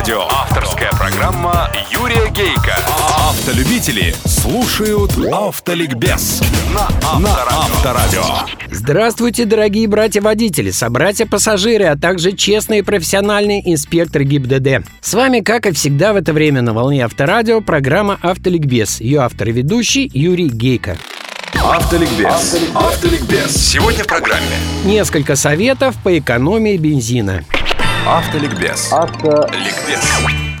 Авторадио. Авторская программа Юрия Гейка. Автолюбители слушают Автоликбез на Авторадио. Здравствуйте, дорогие братья-водители, собратья-пассажиры, а также честные профессиональные инспекторы ГИБДД. С вами, как и всегда в это время на волне Авторадио, программа «Автоликбез». Ее автор и ведущий Юрий Гейко. Автоликбез. Автоликбез. Сегодня в программе. Несколько советов по экономии бензина. Автоликбез. Автоликбез.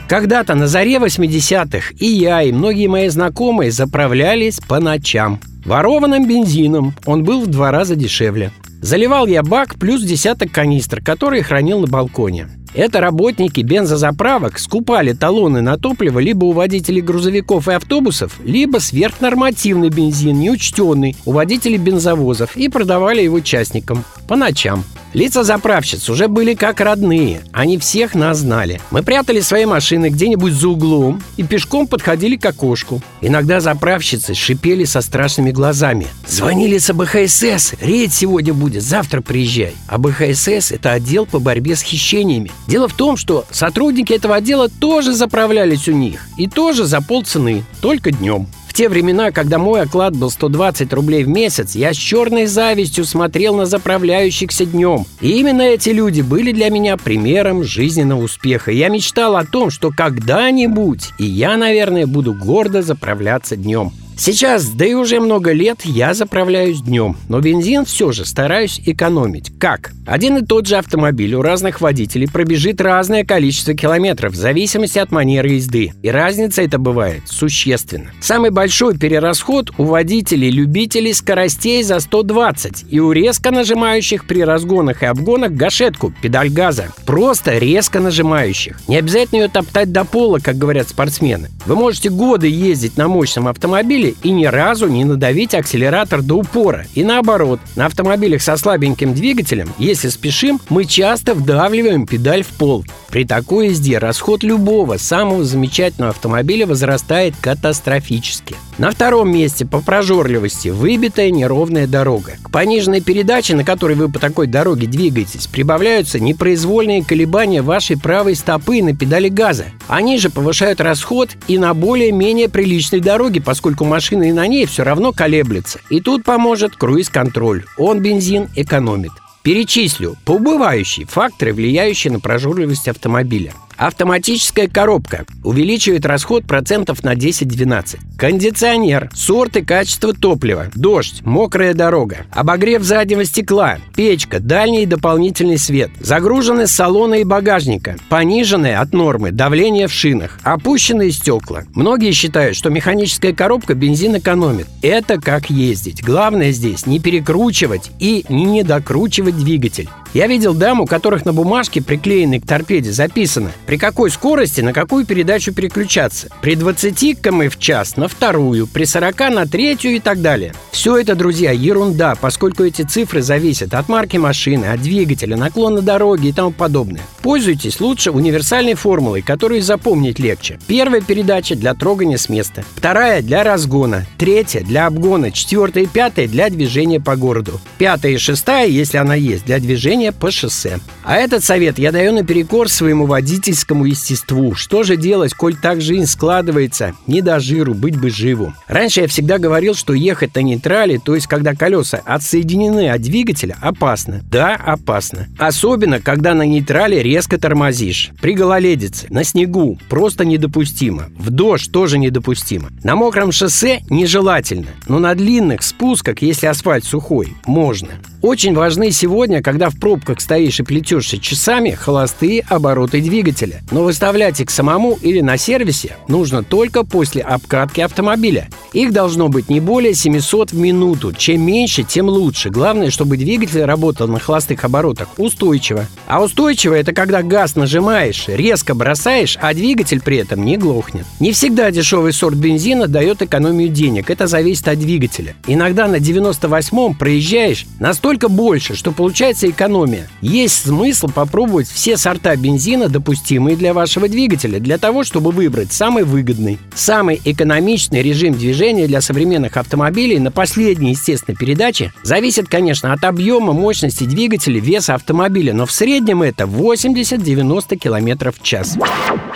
Когда-то на заре 80-х и я, и многие мои знакомые заправлялись по ночам. Ворованным бензином он был в два раза дешевле. Заливал я бак плюс десяток канистр, которые хранил на балконе. Это работники бензозаправок скупали талоны на топливо либо у водителей грузовиков и автобусов, либо сверхнормативный бензин, неучтенный, у водителей бензовозов и продавали его частникам по ночам. Лица заправщиц уже были как родные, они всех нас знали. Мы прятали свои машины где-нибудь за углом и пешком подходили к окошку. Иногда заправщицы шипели со страшными глазами. «Звонили с АБХСС, рейд сегодня будет, завтра приезжай». АБХСС – это отдел по борьбе с хищениями. Дело в том, что сотрудники этого отдела тоже заправлялись у них и тоже за полцены, только днем. В те времена, когда мой оклад был 120 рублей в месяц, я с черной завистью смотрел на заправляющихся днем. И именно эти люди были для меня примером жизненного успеха. Я мечтал о том, что когда-нибудь и я, наверное, буду гордо заправляться днем. Сейчас, да и уже много лет, я заправляюсь днем, но бензин все же стараюсь экономить. Как? Один и тот же автомобиль у разных водителей пробежит разное количество километров в зависимости от манеры езды. И разница это бывает существенно. Самый большой перерасход у водителей-любителей скоростей за 120 и у резко нажимающих при разгонах и обгонах гашетку, педаль газа. Просто резко нажимающих. Не обязательно ее топтать до пола, как говорят спортсмены. Вы можете годы ездить на мощном автомобиле и ни разу не надавить акселератор до упора. И наоборот, на автомобилях со слабеньким двигателем, если спешим, мы часто вдавливаем педаль в пол. При такой езде расход любого самого замечательного автомобиля возрастает катастрофически. На втором месте по прожорливости выбитая неровная дорога. К пониженной передаче, на которой вы по такой дороге двигаетесь, прибавляются непроизвольные колебания вашей правой стопы на педали газа. Они же повышают расход и на более-менее приличной дороге, поскольку машина и на ней все равно колеблется. И тут поможет круиз-контроль. Он бензин экономит. Перечислю побывающие факторы, влияющие на прожорливость автомобиля. Автоматическая коробка увеличивает расход процентов на 10-12. Кондиционер, сорт и качество топлива, дождь, мокрая дорога, обогрев заднего стекла, печка, дальний и дополнительный свет, загруженность салона и багажника, пониженное от нормы давление в шинах, опущенные стекла. Многие считают, что механическая коробка бензин экономит. Это как ездить. Главное здесь не перекручивать и не недокручивать двигатель. Я видел дам, у которых на бумажке, приклеенной к торпеде, записано, при какой скорости на какую передачу переключаться. При 20 км в час на вторую, при 40 на третью и так далее. Все это, друзья, ерунда, поскольку эти цифры зависят от марки машины, от двигателя, наклона дороги и тому подобное. Пользуйтесь лучше универсальной формулой, которую запомнить легче. Первая передача для трогания с места, вторая для разгона, третья для обгона, четвертая и пятая для движения по городу, пятая и шестая, если она есть, для движения по шоссе. А этот совет я даю наперекор своему водительскому естеству. Что же делать, коль так жизнь складывается? Не до жиру, быть бы живу. Раньше я всегда говорил, что ехать на нейтрале, то есть когда колеса отсоединены от двигателя, опасно. Да, опасно. Особенно, когда на нейтрале резко тормозишь. При гололедице, на снегу просто недопустимо. В дождь тоже недопустимо. На мокром шоссе нежелательно, но на длинных спусках, если асфальт сухой, можно. Очень важны сегодня, когда в пробках стоишь и плетешься часами, холостые обороты двигателя. Но выставлять их самому или на сервисе нужно только после обкатки автомобиля. Их должно быть не более 700 в минуту. Чем меньше, тем лучше. Главное, чтобы двигатель работал на холостых оборотах устойчиво. А устойчиво это когда газ нажимаешь, резко бросаешь, а двигатель при этом не глохнет. Не всегда дешевый сорт бензина дает экономию денег. Это зависит от двигателя. Иногда на 98-м проезжаешь настолько больше, что получается экономия. Есть смысл попробовать все сорта бензина, допустимые для вашего двигателя, для того, чтобы выбрать самый выгодный, самый экономичный режим движения для современных автомобилей на последней, естественно, передаче зависит, конечно, от объема мощности двигателя, веса автомобиля, но в среднем это 80-90 км в час.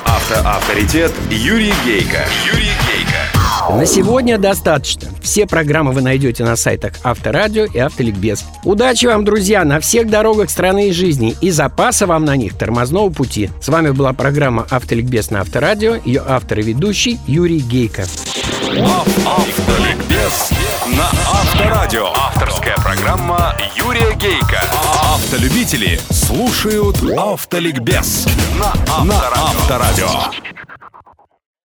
Автоавторитет Юрий Гейка. Юрий Гейка. На сегодня достаточно. Все программы вы найдете на сайтах Авторадио и Автоликбез. Удачи вам, друзья, на всех дорогах страны и жизни и запаса вам на них тормозного пути. С вами была программа Автоликбез на Авторадио, ее автор и ведущий Юрий Гейка. Автоликбез на Авторадио. Программа Юрия Гейка. Автолюбители слушают Автоликбез на Авторадио.